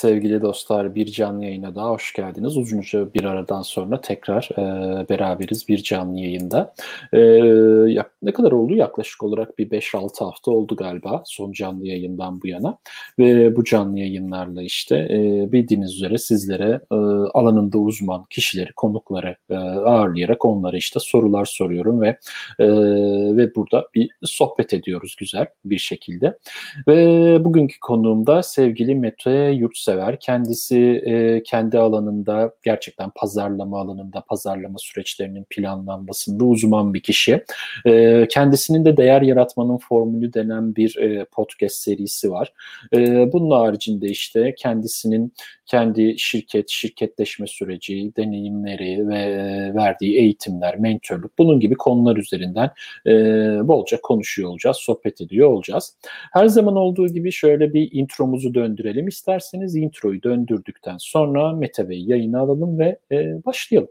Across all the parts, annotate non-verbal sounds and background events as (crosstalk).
Sevgili dostlar bir canlı yayına daha hoş geldiniz. Uzunca bir aradan sonra tekrar e, beraberiz bir canlı yayında. E, yak, ne kadar oldu? Yaklaşık olarak bir 5-6 hafta oldu galiba son canlı yayından bu yana. Ve bu canlı yayınlarla işte e, bildiğiniz üzere sizlere e, alanında uzman kişileri, konukları e, ağırlayarak onlara işte sorular soruyorum ve e, ve burada bir sohbet ediyoruz güzel bir şekilde. Ve bugünkü konuğum da sevgili Mete ve yurtsever. Kendisi e, kendi alanında gerçekten pazarlama alanında pazarlama süreçlerinin planlanmasında uzman bir kişi. E, kendisinin de değer yaratmanın formülü denen bir e, podcast serisi var. E, bunun haricinde işte kendisinin kendi şirket, şirketleşme süreci, deneyimleri ve verdiği eğitimler, mentörlük bunun gibi konular üzerinden e, bolca konuşuyor olacağız, sohbet ediyor olacağız. Her zaman olduğu gibi şöyle bir intromuzu döndürelim. İsterseniz introyu döndürdükten sonra Mete Bey yayını alalım ve e, başlayalım.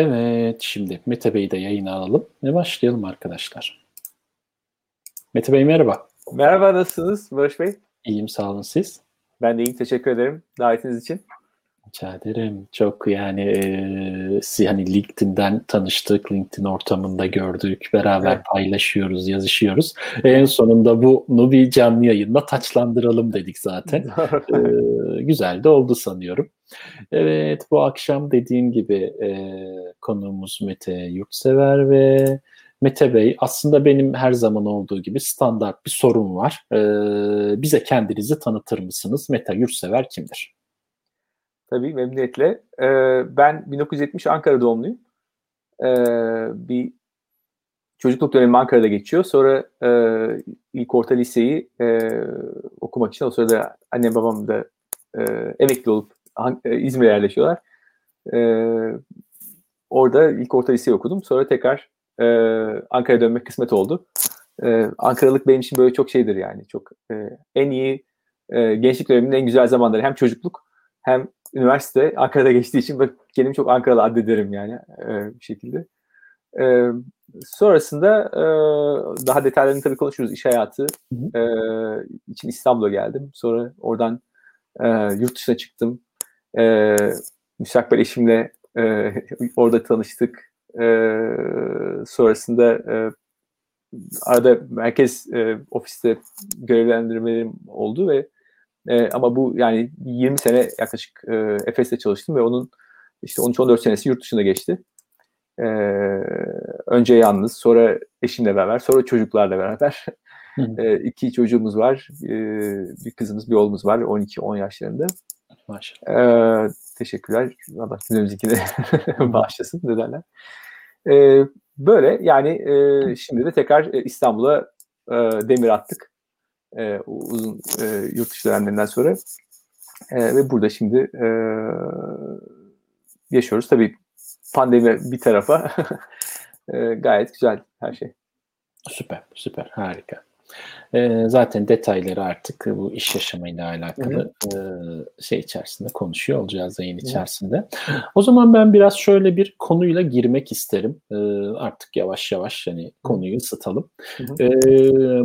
Evet, şimdi Mete Bey'i de yayına alalım ve başlayalım arkadaşlar. Mete Bey merhaba. Merhaba, nasılsınız Barış Bey? İyiyim, sağ olun siz. Ben de iyiyim, teşekkür ederim davetiniz için. Rica ederim. Çok yani e, hani LinkedIn'den tanıştık, LinkedIn ortamında gördük, beraber evet. paylaşıyoruz, yazışıyoruz. En sonunda bunu bir canlı yayında taçlandıralım dedik zaten. (laughs) e, güzel de oldu sanıyorum. Evet, bu akşam dediğim gibi e, konuğumuz Mete Yurtsever ve Mete Bey aslında benim her zaman olduğu gibi standart bir sorun var. E, bize kendinizi tanıtır mısınız? Mete Yurtsever kimdir? Tabii memnuniyetle. Ee, ben 1970 Ankara doğumluyum. Ee, bir çocukluk dönemi Ankara'da geçiyor. Sonra e, ilk orta liseyi e, okumak için o sırada annem babam da e, emekli olup e, İzmir'e yerleşiyorlar. E, orada ilk orta liseyi okudum. Sonra tekrar e, Ankara'ya dönmek kısmet oldu. E, Ankaralık benim için böyle çok şeydir yani. Çok e, en iyi e, gençlik döneminin en güzel zamanları. Hem çocukluk hem üniversite Ankara'da geçtiği için ben kendimi çok Ankaralı addederim yani e, bir şekilde. E, sonrasında e, daha detaylarını tabii konuşuruz. İş hayatı e, için İstanbul'a geldim. Sonra oradan e, yurt dışına çıktım. E, müstakbel eşimle e, (laughs) orada tanıştık. E, sonrasında e, arada merkez e, ofiste görevlendirmelerim oldu ve e, ama bu yani 20 sene yaklaşık e, Efes'te çalıştım ve onun işte 13-14 senesi yurt dışında geçti. E, önce yalnız, sonra eşimle beraber, sonra çocuklarla beraber. (laughs) e, iki çocuğumuz var. E, bir kızımız, bir oğlumuz var. 12-10 yaşlarında. Maşallah. E, teşekkürler. Allah cümlemizdeki de (laughs) bağışlasın ne derler. E, böyle yani e, şimdi de tekrar İstanbul'a e, demir attık e, uzun e, yurt dışı dönemlerinden sonra. E, ve burada şimdi e, yaşıyoruz. Tabii pandemi bir tarafa (laughs) e, gayet güzel her şey. Süper, süper, harika. E, zaten detayları artık bu iş yaşamıyla alakalı e, şey içerisinde konuşuyor olacağız yayın içerisinde. O zaman ben biraz şöyle bir konuyla girmek isterim. E, artık yavaş yavaş hani konuyu ısıtalım. E,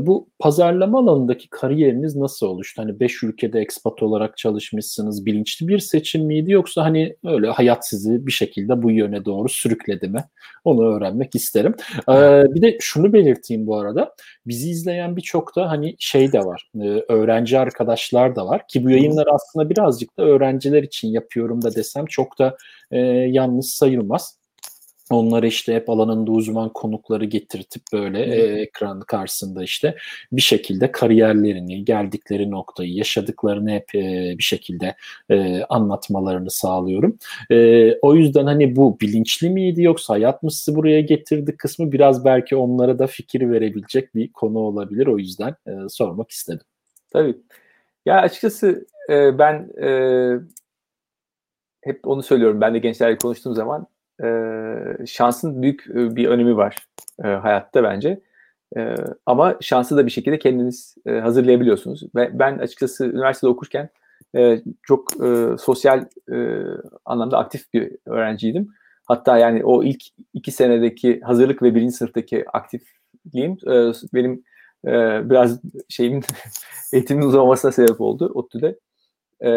bu pazarlama alanındaki kariyeriniz nasıl oluştu? Hani 5 ülkede expat olarak çalışmışsınız. Bilinçli bir seçim miydi yoksa hani öyle hayat sizi bir şekilde bu yöne doğru sürükledi mi? Onu öğrenmek isterim. E, bir de şunu belirteyim bu arada. Bizi izleyen birçok da hani şey de var. E, öğrenci arkadaşlar da var ki bu yayınları aslında birazcık da öğrenciler için yapıyorum da desem çok da e, yalnız sayılmaz. Onları işte hep alanında uzman konukları getirtip böyle e, ekran karşısında işte bir şekilde kariyerlerini, geldikleri noktayı, yaşadıklarını hep e, bir şekilde e, anlatmalarını sağlıyorum. E, o yüzden hani bu bilinçli miydi yoksa hayat mı sizi buraya getirdi kısmı biraz belki onlara da fikir verebilecek bir konu olabilir. O yüzden e, sormak istedim. Tabii. Ya açıkçası e, ben e, hep onu söylüyorum. Ben de gençlerle konuştuğum zaman e, şansın büyük bir önemi var e, hayatta bence. E, ama şansı da bir şekilde kendiniz e, hazırlayabiliyorsunuz. Ve ben açıkçası üniversitede okurken e, çok e, sosyal e, anlamda aktif bir öğrenciydim. Hatta yani o ilk iki senedeki hazırlık ve birinci sınıftaki aktifliğim e, benim e, biraz şeyimin (laughs) eğitimin uzamamasına sebep oldu ODTÜ'de. E,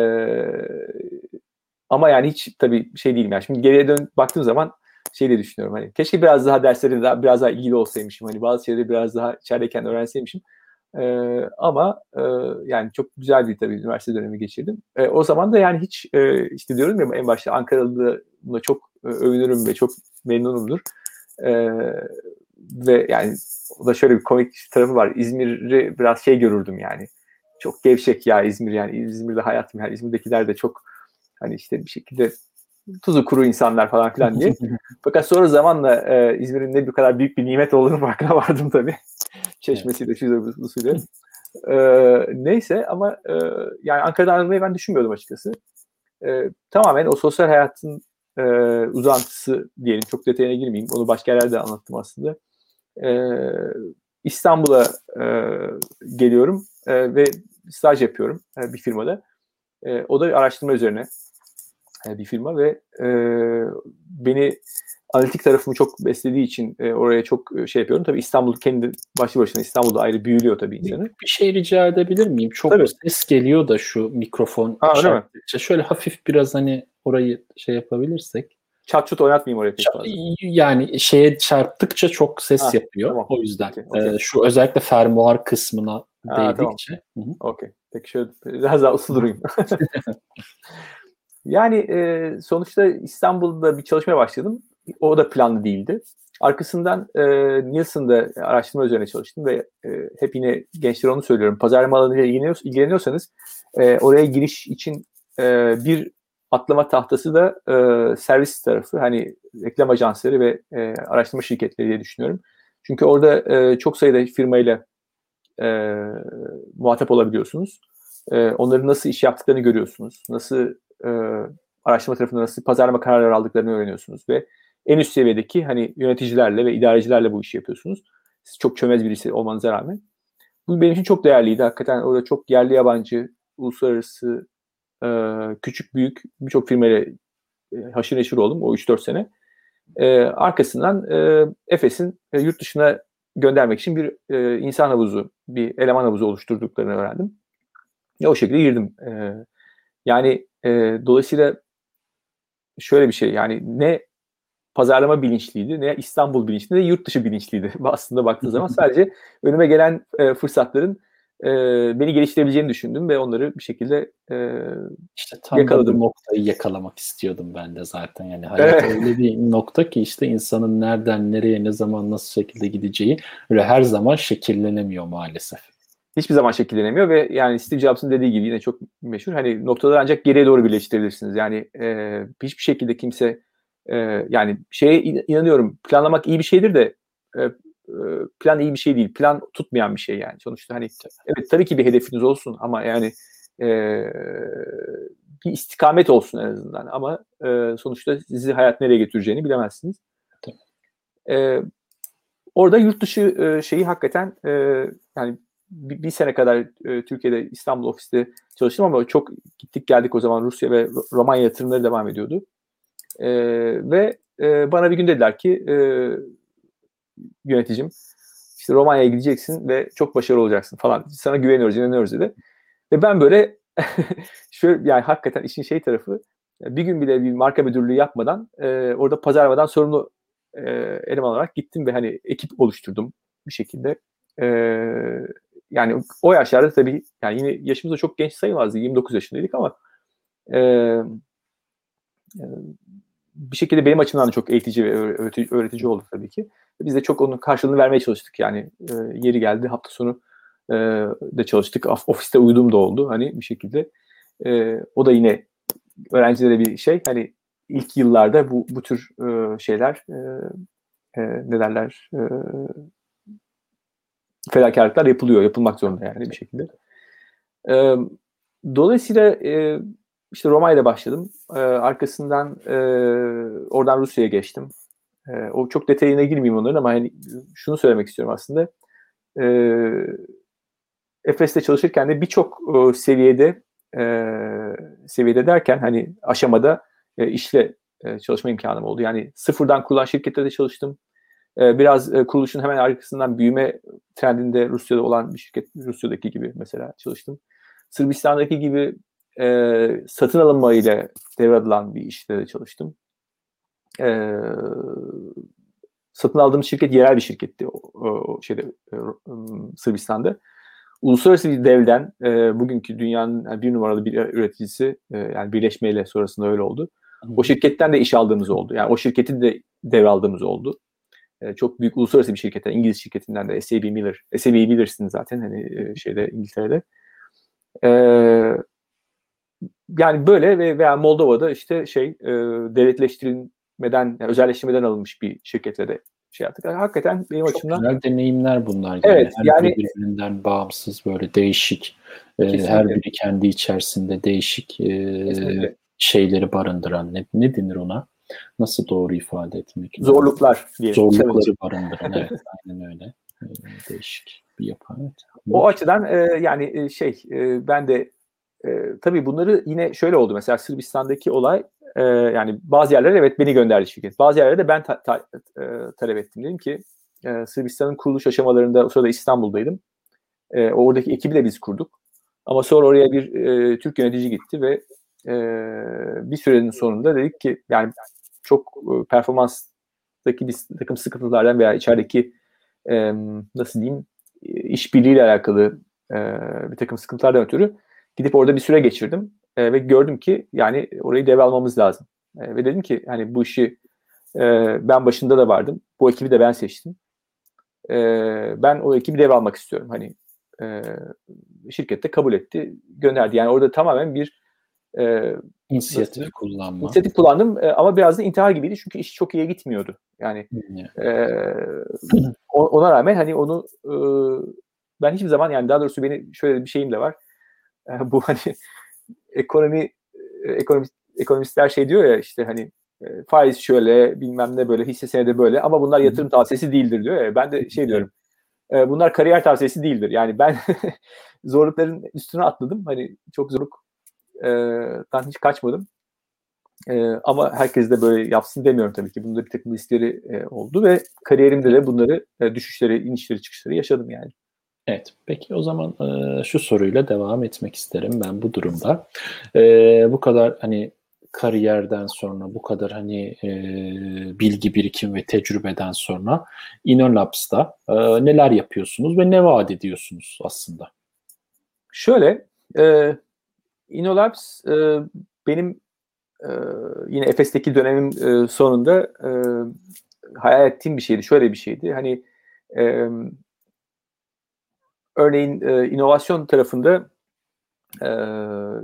ama yani hiç tabii şey değilim yani. Şimdi geriye dön baktığım zaman şey de düşünüyorum hani keşke biraz daha derslere daha, biraz daha ilgili olsaymışım. Hani bazı şeyleri biraz daha içerideyken öğrenseymişim. Ee, ama e, yani çok güzel bir tabii üniversite dönemi geçirdim. E, o zaman da yani hiç e, işte diyorum ya en başta Ankara'da çok e, övünürüm ve çok memnunumdur. E, ve yani o da şöyle bir komik tarafı var. İzmir'i biraz şey görürdüm yani. Çok gevşek ya İzmir yani İzmir'de hayatım yani İzmir'dekiler de çok Hani işte bir şekilde tuzu kuru insanlar falan filan diye. (laughs) Fakat sonra zamanla e, İzmir'in ne bu kadar büyük bir nimet olduğunu farkına (laughs) vardım tabii. Çeşmesiyle, şuyla, busuyla. (laughs) E, neyse ama e, yani Ankara'da ayrılmayı ben düşünmüyordum açıkçası. E, tamamen o sosyal hayatın e, uzantısı diyelim. Çok detayına girmeyeyim. Onu başka yerlerde anlattım aslında. E, İstanbul'a e, geliyorum e, ve staj yapıyorum e, bir firmada. E, o da araştırma üzerine bir firma ve e, beni analitik tarafımı çok beslediği için e, oraya çok şey yapıyorum. Tabii İstanbul kendi başlı başına İstanbul'da ayrı büyülüyor tabii insanı. Bir şey rica edebilir miyim? Çok tabii. ses geliyor da şu mikrofon ha, öyle mi? Şöyle hafif biraz hani orayı şey yapabilirsek. Çat çut oynatmayayım oraya fazla. Yani şeye çarptıkça çok ses ha, yapıyor. Tamam. O yüzden. Okay, okay. Ee, şu özellikle fermuar kısmına ha, değdikçe. Tamam. Okey. Peki şöyle biraz daha uslu durayım. (laughs) Yani e, sonuçta İstanbul'da bir çalışmaya başladım. O da planlı değildi. Arkasından e, Nielsen'da araştırma üzerine çalıştım ve e, hep yine gençlere onu söylüyorum. Pazarlama alanıyla ilgileniyorsanız e, oraya giriş için e, bir atlama tahtası da e, servis tarafı. Hani reklam ajansları ve e, araştırma şirketleri diye düşünüyorum. Çünkü orada e, çok sayıda firmayla e, muhatap olabiliyorsunuz. E, onların nasıl iş yaptıklarını görüyorsunuz. Nasıl e, araştırma tarafında nasıl pazarlama kararları aldıklarını öğreniyorsunuz ve en üst seviyedeki hani yöneticilerle ve idarecilerle bu işi yapıyorsunuz. Siz çok çömez birisi olmanıza rağmen. Bu benim için çok değerliydi. Hakikaten orada çok yerli yabancı, uluslararası, e, küçük büyük birçok firmayla e, haşır neşir oldum o 3-4 sene. E, arkasından e, Efes'in e, yurt dışına göndermek için bir e, insan havuzu, bir eleman havuzu oluşturduklarını öğrendim. Ya o şekilde girdim. E, yani e, dolayısıyla şöyle bir şey yani ne pazarlama bilinçliydi ne İstanbul bilinçliydi ne yurt dışı bilinçliydi. (laughs) Aslında baktığın zaman (laughs) sadece önüme gelen e, fırsatların e, beni geliştirebileceğini düşündüm ve onları bir şekilde e, işte tam yakaladım. noktayı yakalamak istiyordum ben de zaten. Yani hayat evet. öyle bir nokta ki işte insanın nereden nereye ne zaman nasıl şekilde gideceği öyle her zaman şekillenemiyor maalesef hiçbir zaman şekillenemiyor ve yani Steve Jobs'ın dediği gibi yine çok meşhur hani noktaları ancak geriye doğru birleştirebilirsiniz. Yani e, hiçbir şekilde kimse e, yani şeye inanıyorum planlamak iyi bir şeydir de e, e, plan iyi bir şey değil. Plan tutmayan bir şey yani. Sonuçta hani evet tabii ki bir hedefiniz olsun ama yani e, bir istikamet olsun en azından ama e, sonuçta sizi hayat nereye götüreceğini bilemezsiniz. E, orada yurt dışı e, şeyi hakikaten e, yani bir, bir sene kadar e, Türkiye'de İstanbul ofiste çalıştım ama çok gittik geldik o zaman Rusya ve Romanya yatırımları devam ediyordu. E, ve e, bana bir gün dediler ki e, yöneticim işte Romanya'ya gideceksin ve çok başarılı olacaksın falan. Sana güveniyoruz, inanıyoruz dedi. Ve ben böyle (laughs) şöyle yani hakikaten işin şey tarafı bir gün bile bir marka müdürlüğü yapmadan e, orada pazarlamadan sorumlu e, eleman olarak gittim ve hani ekip oluşturdum bir şekilde. E, yani o yaşlarda tabii yani yine yaşımızda çok genç sayılmazdı. 29 yaşındaydık ama e, e, bir şekilde benim açımdan da çok eğitici ve öğretici, öğretici oldu tabii ki. Biz de çok onun karşılığını vermeye çalıştık. Yani e, yeri geldi hafta sonu e, de çalıştık. Ofiste uyuduğum da oldu hani bir şekilde. E, o da yine öğrencilere bir şey. Hani ilk yıllarda bu bu tür e, şeyler e, e, ne derler e, fedakarlıklar yapılıyor. Yapılmak zorunda yani bir şekilde. E, dolayısıyla e, işte Roma'yla başladım. E, arkasından e, oradan Rusya'ya geçtim. E, o çok detayına girmeyeyim onların ama hani şunu söylemek istiyorum aslında. E, Efes'te çalışırken de birçok e, seviyede e, seviyede derken hani aşamada e, işle e, çalışma imkanım oldu. Yani sıfırdan kurulan şirketlerde çalıştım. E, biraz e, kuruluşun hemen arkasından büyüme trendinde Rusya'da olan bir şirket, Rusya'daki gibi mesela çalıştım. Sırbistan'daki gibi e, satın alınma ile devredilen bir işte de çalıştım. E, satın aldığım şirket yerel bir şirketti o, o şeyde e, Sırbistan'da. Uluslararası bir devden e, bugünkü dünyanın bir numaralı bir üreticisi e, yani birleşmeyle sonrasında öyle oldu. O şirketten de iş aldığımız oldu. Yani o şirketin de devraldığımız oldu. E, çok büyük uluslararası bir şirketten, İngiliz şirketinden de SAB Miller. SAB'yi bilirsin zaten hani e, şeyde İngiltere'de. E, yani böyle ve veya Moldova'da işte şey e, devletleştirilmeden, yani özelleştirmeden alınmış bir şirketle de şey yaptık. Yani hakikaten benim Çok açımdan güzel deneyimler bunlar. Evet, her yani- biri birbirinden bağımsız böyle değişik. e, Kesinlikle. her biri kendi içerisinde değişik e, Kesinlikle. şeyleri barındıran ne, ne denir ona? Nasıl doğru ifade etmek? zorluklar diye. Zorlukları barındıran evet (laughs) aynen öyle. E, değişik bir yapı evet. O açıdan e, yani e, şey e, ben de e, tabii bunları yine şöyle oldu mesela Sırbistan'daki olay e, yani bazı yerlere evet beni gönderdi şirket. Bazı yerlere de ben ta- ta- e, talep ettim. Dedim ki e, Sırbistan'ın kuruluş aşamalarında o sırada İstanbul'daydım. E, oradaki ekibi de biz kurduk. Ama sonra oraya bir e, Türk yönetici gitti ve e, bir sürenin sonunda dedik ki yani çok e, performanstaki bir takım sıkıntılardan veya içerideki e, nasıl diyeyim işbirliğiyle alakalı e, bir takım sıkıntılardan ötürü gidip orada bir süre geçirdim E, ve gördüm ki yani orayı devralmamız lazım. E, ve dedim ki hani bu işi e, ben başında da vardım. Bu ekibi de ben seçtim. E, ben o ekibi devralmak istiyorum. Hani e, şirket de kabul etti, gönderdi. Yani orada tamamen bir e, İnisiyatif Nasıl? kullanma. inisiyatif kullandım e, ama biraz da intihar gibiydi çünkü iş çok iyiye gitmiyordu. Yani o- ona rağmen hani onu e, ben hiçbir zaman yani daha doğrusu beni şöyle bir şeyim de var. E, bu hani ekonomi e, ekonomist, ekonomistler şey diyor ya işte hani e, faiz şöyle bilmem ne böyle hisse senedi böyle ama bunlar yatırım tavsiyesi değildir diyor ya. Ben de şey diyorum. e, bunlar kariyer tavsiyesi değildir. Yani ben (laughs) zorlukların üstüne atladım. Hani çok zorluktan hiç kaçmadım. Ee, ama herkes de böyle yapsın demiyorum tabii ki. Bunda bir takım riskleri e, oldu ve kariyerimde de bunları e, düşüşleri, inişleri, çıkışları yaşadım yani. Evet, peki o zaman e, şu soruyla devam etmek isterim ben bu durumda. E, bu kadar hani kariyerden sonra, bu kadar hani e, bilgi birikim ve tecrübeden sonra InnoLabs'ta e, neler yapıyorsunuz ve ne vaat ediyorsunuz aslında? Şöyle, e, InnoLabs e, benim e, yine Efes'teki dönemin e, sonunda e, hayal ettiğim bir şeydi. Şöyle bir şeydi. Hani e, örneğin e, inovasyon tarafında e,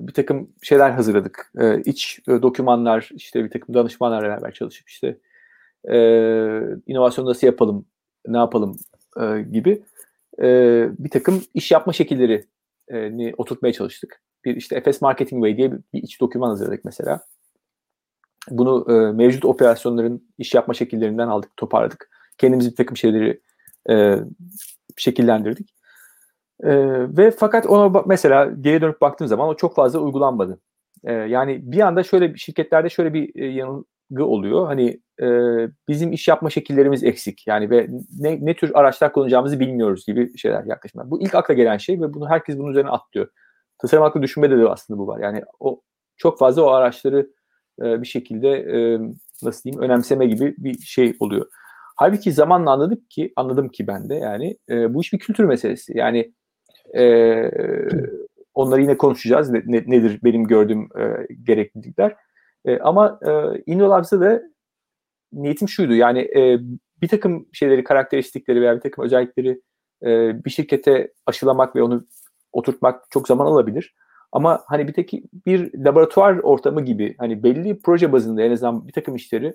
bir takım şeyler hazırladık. E, iç e, dokümanlar, işte bir takım danışmanlarla beraber çalışıp işte e, inovasyon nasıl yapalım, ne yapalım e, gibi e, bir takım iş yapma şekilleri e, oturtmaya çalıştık. Bir işte Efes Marketing Way diye bir, iç doküman hazırladık mesela. Bunu e, mevcut operasyonların iş yapma şekillerinden aldık, toparladık. Kendimiz bir takım şeyleri e, şekillendirdik. E, ve fakat ona mesela geri dönüp baktığım zaman o çok fazla uygulanmadı. E, yani bir anda şöyle şirketlerde şöyle bir e, yanılgı oluyor. Hani e, bizim iş yapma şekillerimiz eksik. Yani ve ne, ne tür araçlar kullanacağımızı bilmiyoruz gibi şeyler yaklaşımlar. Bu ilk akla gelen şey ve bunu herkes bunun üzerine atlıyor. Tasarım haklı düşünmede de aslında bu var. Yani o çok fazla o araçları e, bir şekilde e, nasıl diyeyim önemseme gibi bir şey oluyor. Halbuki zamanla anladık ki anladım ki ben de yani e, bu iş bir kültür meselesi. Yani e, onları yine konuşacağız. Ne, ne- nedir benim gördüğüm e, gereklilikler. E, ama e, InnoLabs'da da niyetim şuydu. Yani e, bir takım şeyleri, karakteristikleri veya bir takım özellikleri e, bir şirkete aşılamak ve onu oturtmak çok zaman alabilir. Ama hani bir tek bir laboratuvar ortamı gibi hani belli proje bazında en azından bir takım işleri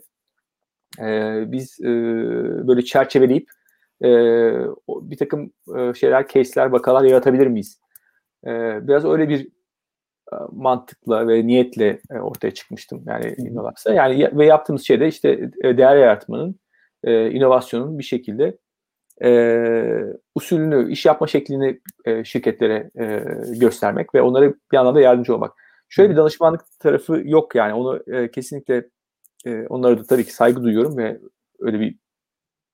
e, biz e, böyle çerçeveleyip e, bir takım e, şeyler, case'ler, vakalar yaratabilir miyiz? E, biraz öyle bir e, mantıkla ve niyetle e, ortaya çıkmıştım yani Innovax'a. Yani ve yaptığımız şey de işte e, değer yaratmanın, e, inovasyonun bir şekilde e, usulünü, iş yapma şeklini e, şirketlere e, göstermek ve onlara bir anlamda yardımcı olmak. Şöyle bir danışmanlık tarafı yok yani onu e, kesinlikle e, onlara da tabii ki saygı duyuyorum ve öyle bir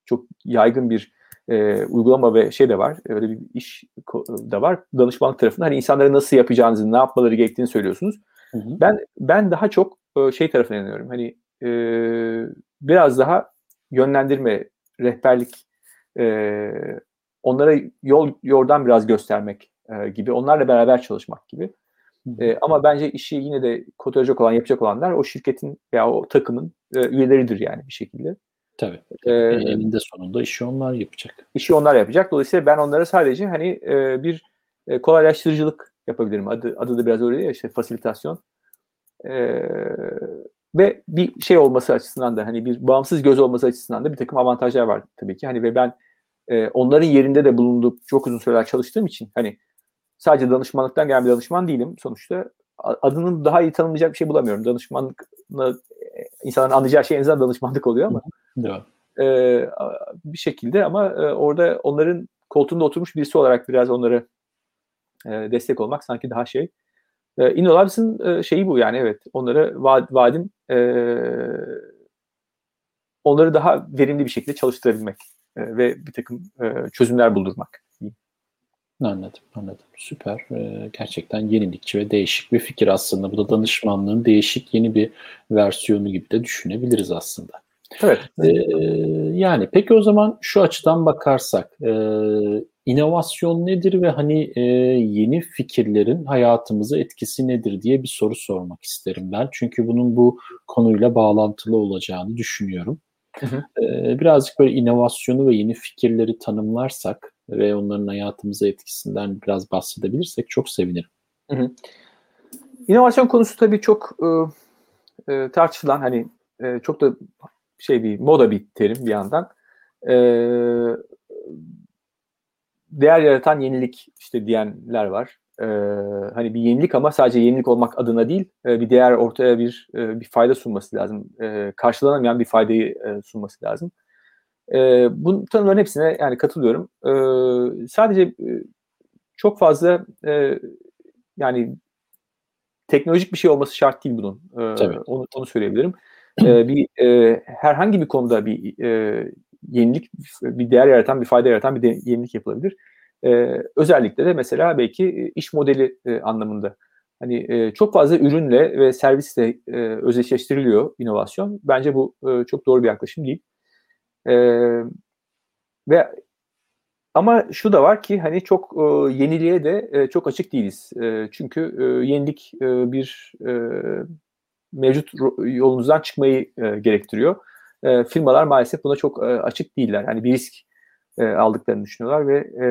çok yaygın bir e, uygulama ve şey de var. Öyle bir iş da var. Danışmanlık tarafında hani insanlara nasıl yapacağınızı, ne yapmaları gerektiğini söylüyorsunuz. Hı hı. Ben ben daha çok e, şey tarafına inanıyorum. Hani e, biraz daha yönlendirme, rehberlik e, onlara yol yordan biraz göstermek e, gibi, onlarla beraber çalışmak gibi. E, ama bence işi yine de kodlayacak olan, yapacak olanlar o şirketin veya o takımın e, üyeleridir yani bir şekilde. Tabii. Ee, Eninde sonunda işi onlar yapacak. İşi onlar yapacak. Dolayısıyla ben onlara sadece hani e, bir e, kolaylaştırıcılık yapabilirim. Adı, adı da biraz öyle ya işte fasilitasyon. E, ve bir şey olması açısından da hani bir bağımsız göz olması açısından da bir takım avantajlar var tabii ki. Hani ve ben e, onların yerinde de bulunduk çok uzun süreler çalıştığım için hani sadece danışmanlıktan gelen bir danışman değilim. Sonuçta adının daha iyi tanımlayacak bir şey bulamıyorum. Danışmanlık insanların anlayacağı şey en azından danışmanlık oluyor ama e, bir şekilde ama e, orada onların koltuğunda oturmuş birisi olarak biraz onlara e, destek olmak sanki daha şey. E, InnoLabs'ın e, şeyi bu yani evet onlara vaad, vaadim e, onları daha verimli bir şekilde çalıştırabilmek e, ve bir takım e, çözümler buldurmak. Anladım, anladım. Süper. Ee, gerçekten yenilikçi ve değişik bir fikir aslında. Bu da danışmanlığın değişik yeni bir versiyonu gibi de düşünebiliriz aslında. Evet. Ee, yani peki o zaman şu açıdan bakarsak, e, inovasyon nedir ve hani e, yeni fikirlerin hayatımıza etkisi nedir diye bir soru sormak isterim ben. Çünkü bunun bu konuyla bağlantılı olacağını düşünüyorum. Hı hı. Birazcık böyle inovasyonu ve yeni fikirleri tanımlarsak ve onların hayatımıza etkisinden biraz bahsedebilirsek çok sevinirim. Hı hı. İnovasyon konusu tabii çok e, tartışılan hani e, çok da şey bir moda bir terim bir yandan. E, değer yaratan yenilik işte diyenler var. E, hani bir yenilik ama sadece yenilik olmak adına değil, e, bir değer ortaya bir e, bir fayda sunması lazım. E, karşılanamayan bir faydayı e, sunması lazım. E, bu tanımların hepsine yani katılıyorum. E, sadece e, çok fazla e, yani teknolojik bir şey olması şart değil bunun. E, Tabii. Onu, onu söyleyebilirim. E, (clears throat) bir e, herhangi bir konuda bir e, yenilik, bir değer yaratan, bir fayda yaratan bir de, yenilik yapılabilir. E, özellikle de mesela belki iş modeli e, anlamında. Hani e, çok fazla ürünle ve servisle e, özdeşleştiriliyor inovasyon. Bence bu e, çok doğru bir yaklaşım değil. E, ve ama şu da var ki hani çok e, yeniliğe de e, çok açık değiliz. E, çünkü e, yenilik e, bir e, mevcut yolunuzdan çıkmayı e, gerektiriyor. E, firmalar maalesef buna çok e, açık değiller. Hani bir risk e, aldıklarını düşünüyorlar ve e,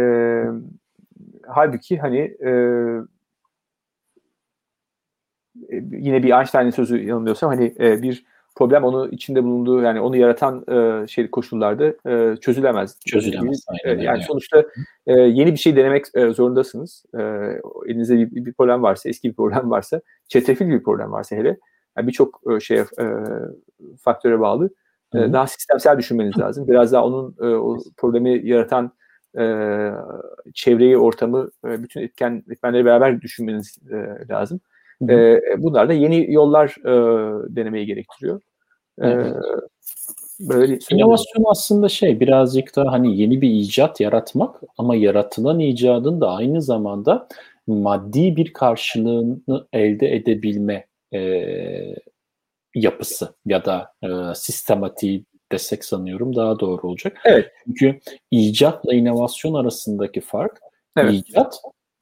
halbuki hani e, e yine bir Einstein'ın sözü yanılmıyorsam hani e, bir problem onu içinde bulunduğu yani onu yaratan e, şey koşullarda e, çözülemez. Çözülemez. E, yani sonuçta e, yeni bir şey denemek e, zorundasınız. E, elinizde bir, bir problem varsa, eski bir problem varsa, çetrefil bir problem varsa hele yani birçok e, şey e, faktöre bağlı. E, daha sistemsel düşünmeniz lazım. Biraz daha onun e, o problemi yaratan e, çevreyi, ortamı, e, bütün etken etmenleri beraber düşünmeniz e, lazım. E, bunlar da yeni yollar e, denemeyi gerektiriyor. Evet. Böyle İnovasyon aslında şey birazcık da hani yeni bir icat yaratmak ama yaratılan icadın da aynı zamanda maddi bir karşılığını elde edebilme e, yapısı ya da e, sistematiği desek sanıyorum daha doğru olacak. Evet. Çünkü icatla inovasyon arasındaki fark evet. icat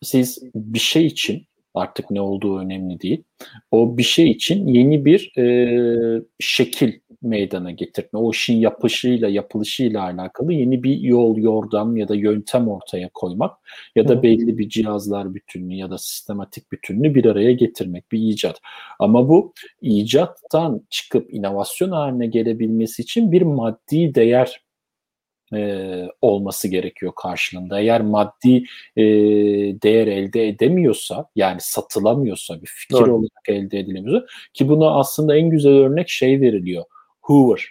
siz bir şey için Artık ne olduğu önemli değil. O bir şey için yeni bir e, şekil meydana getirme. O işin yapışıyla, yapılışıyla alakalı yeni bir yol, yordam ya da yöntem ortaya koymak ya da belli bir cihazlar bütününü ya da sistematik bütününü bir araya getirmek, bir icat. Ama bu icattan çıkıp inovasyon haline gelebilmesi için bir maddi değer e, olması gerekiyor karşılığında. Eğer maddi e, değer elde edemiyorsa yani satılamıyorsa bir fikir Doğru. olarak elde edilemiyorsa ki buna aslında en güzel örnek şey veriliyor. Hoover.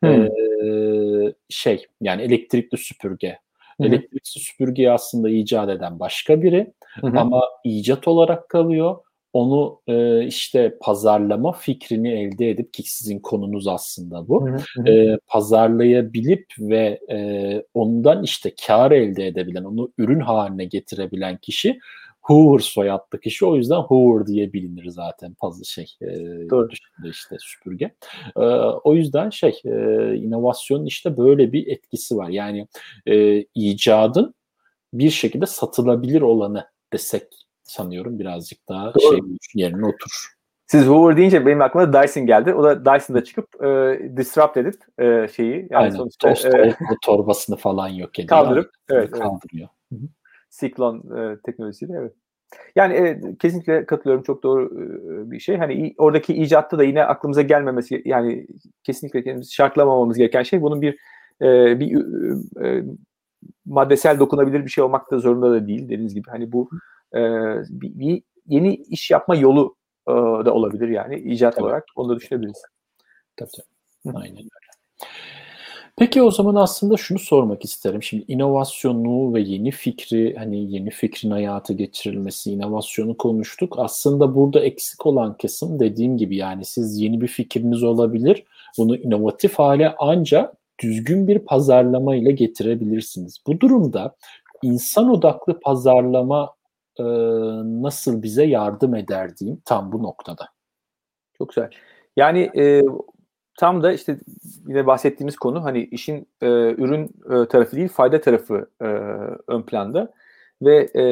Hmm. Ee, şey yani elektrikli süpürge. Hı-hı. Elektrikli süpürgeyi aslında icat eden başka biri Hı-hı. ama icat olarak kalıyor onu e, işte pazarlama fikrini elde edip ki sizin konunuz aslında bu hı hı. E, pazarlayabilip ve e, ondan işte kar elde edebilen onu ürün haline getirebilen kişi Hoover soyadlı kişi o yüzden Hoover diye bilinir zaten fazla şey e, Doğru. işte süpürge. E, o yüzden şey e, inovasyonun işte böyle bir etkisi var. Yani e, icadın bir şekilde satılabilir olanı desek sanıyorum birazcık daha Doğru. şey yerine oturur. Siz Hoover deyince benim aklıma Dyson geldi. O da Dyson'da çıkıp e, disrupt edip e, şeyi yani Aynen. sonuçta Tost, e, torbasını falan yok ediyor. Kaldırıp evet, kaldırıyor. Evet. Siklon e, teknolojisiyle evet. Yani evet, kesinlikle katılıyorum. Çok doğru e, bir şey. Hani oradaki icatta da yine aklımıza gelmemesi yani kesinlikle kendimizi şartlamamamız gereken şey bunun bir e, bir e, maddesel dokunabilir bir şey olmak da zorunda da değil dediğiniz gibi. Hani bu e, bir, bir yeni iş yapma yolu e, da olabilir yani icat tabii. olarak. Onu da düşünebiliriz. Tabii tabii. Aynen öyle. Peki o zaman aslında şunu sormak isterim. Şimdi inovasyonu ve yeni fikri hani yeni fikrin hayata geçirilmesi, inovasyonu konuştuk. Aslında burada eksik olan kısım dediğim gibi yani siz yeni bir fikriniz olabilir. Bunu inovatif hale ancak düzgün bir pazarlama ile getirebilirsiniz. Bu durumda insan odaklı pazarlama e, nasıl bize yardım eder diyeyim tam bu noktada. Çok güzel. Yani e, tam da işte yine bahsettiğimiz konu hani işin e, ürün e, tarafı değil fayda tarafı e, ön planda ve e,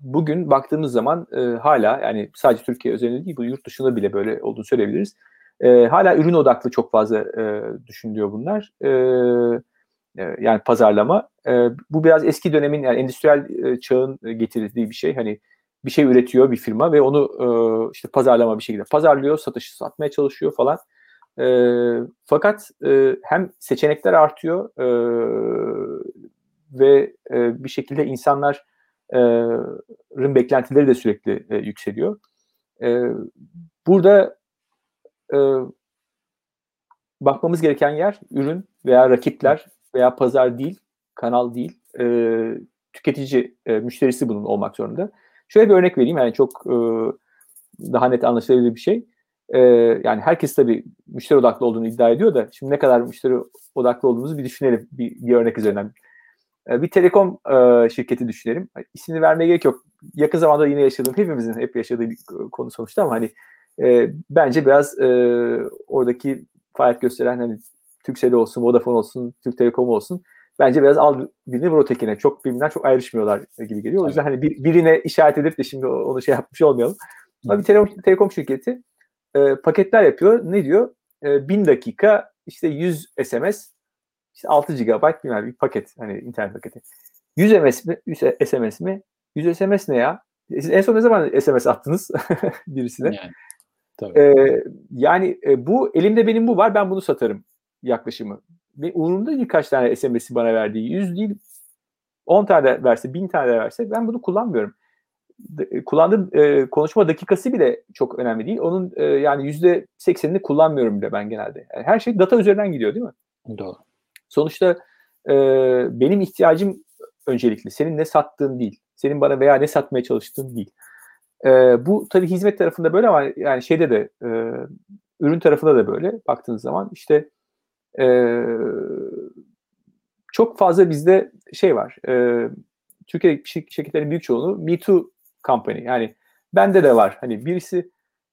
bugün baktığımız zaman e, hala yani sadece Türkiye özelinde değil bu yurt dışında bile böyle olduğunu söyleyebiliriz. E, hala ürün odaklı çok fazla e, düşünülüyor bunlar. E, yani pazarlama. E, bu biraz eski dönemin yani endüstriyel e, çağın getirdiği bir şey. Hani bir şey üretiyor bir firma ve onu e, işte pazarlama bir şekilde pazarlıyor, satışı satmaya çalışıyor falan. E, fakat e, hem seçenekler artıyor e, ve e, bir şekilde insanların beklentileri de sürekli e, yükseliyor. E, burada e, bakmamız gereken yer ürün veya rakipler veya pazar değil, kanal değil, e, tüketici e, müşterisi bunun olmak zorunda. Şöyle bir örnek vereyim yani çok e, daha net anlaşılabilir bir şey. E, yani herkes tabii müşteri odaklı olduğunu iddia ediyor da şimdi ne kadar müşteri odaklı olduğumuzu bir düşünelim bir, bir örnek üzerinden. E, bir telekom e, şirketi düşünelim. İsmini vermeye gerek yok. Yakın zamanda yine yaşadığım, hepimizin hep yaşadığı bir konu sonuçta ama hani e, bence biraz e, oradaki faaliyet gösteren hani Turkcell olsun, Vodafone olsun, Türk Telekom olsun bence biraz al birini vur ötekine. Çok birbirinden çok ayrışmıyorlar gibi geliyor. O yüzden hani bir, birine işaret edip de şimdi onu şey yapmış olmayalım. Ama bir telekom, telekom şirketi e, paketler yapıyor. Ne diyor? E, 1000 dakika işte 100 SMS işte 6 GB bilmem bir paket hani internet paketi. 100 SMS mi? 100 SMS mi? 100 SMS ne ya? Siz en son ne zaman SMS attınız (laughs) birisine? Yani, tabii. Ee, yani e, bu elimde benim bu var ben bunu satarım yaklaşımı. Ve umurumda değil kaç tane SMS'i bana verdiği. 100 değil 10 tane verse, 1000 tane verse ben bunu kullanmıyorum. E, kullandığım e, konuşma dakikası bile çok önemli değil. Onun e, yani yüzde seksenini kullanmıyorum bile ben genelde. Yani her şey data üzerinden gidiyor değil mi? Doğru. Sonuçta e, benim ihtiyacım öncelikli. Senin ne sattığın değil. Senin bana veya ne satmaya çalıştığın değil. E, bu tabii hizmet tarafında böyle ama yani şeyde de e, ürün tarafında da böyle baktığınız zaman işte e, çok fazla bizde şey var. E, Türkiye şirketlerin büyük çoğunluğu Me Too company. Yani bende de var. Hani birisi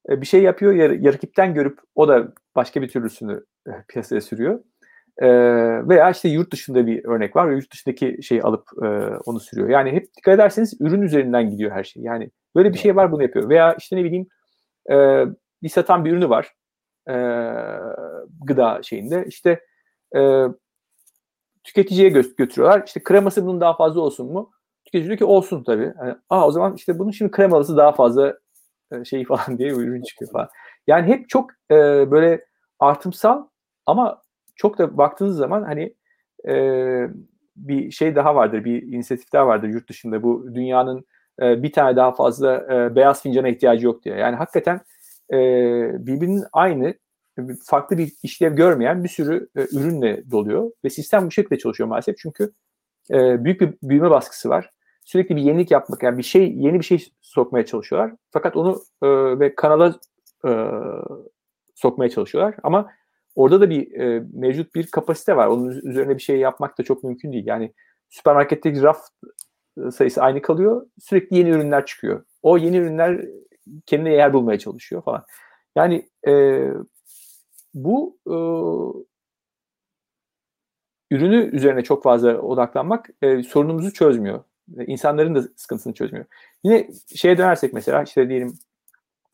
e, bir şey yapıyor, ya, rakipten görüp o da başka bir türlüsünü e, piyasaya sürüyor. E, veya işte yurt dışında bir örnek var yurt dışındaki şeyi alıp onu sürüyor. Yani hep dikkat ederseniz ürün üzerinden gidiyor her şey. Yani böyle bir şey var bunu yapıyor. Veya işte ne bileyim bir satan bir ürünü var gıda şeyinde. İşte tüketiciye gö- götürüyorlar. İşte kreması bunun daha fazla olsun mu? Tüketici diyor ki olsun tabii. Yani, Aa o zaman işte bunun şimdi kremalısı daha fazla e, şey (laughs) falan diye ürün çıkıyor falan. Yani hep çok e, böyle artımsal ama çok da baktığınız zaman hani e, bir şey daha vardır, bir inisiyatif daha vardır yurt dışında. Bu dünyanın e, bir tane daha fazla e, beyaz fincana ihtiyacı yok diye. Yani hakikaten e, birbirinin aynı farklı bir işlev görmeyen bir sürü e, ürünle doluyor ve sistem bu şekilde çalışıyor maalesef çünkü e, büyük bir büyüme baskısı var. Sürekli bir yenilik yapmak yani bir şey yeni bir şey sokmaya çalışıyorlar. Fakat onu e, ve kanala e, sokmaya çalışıyorlar ama orada da bir e, mevcut bir kapasite var. Onun üzerine bir şey yapmak da çok mümkün değil. Yani süpermarketteki raf sayısı aynı kalıyor. Sürekli yeni ürünler çıkıyor. O yeni ürünler kendine yer bulmaya çalışıyor falan. Yani e, bu e, ürünü üzerine çok fazla odaklanmak e, sorunumuzu çözmüyor. İnsanların da sıkıntısını çözmüyor. Yine şeye dönersek mesela işte diyelim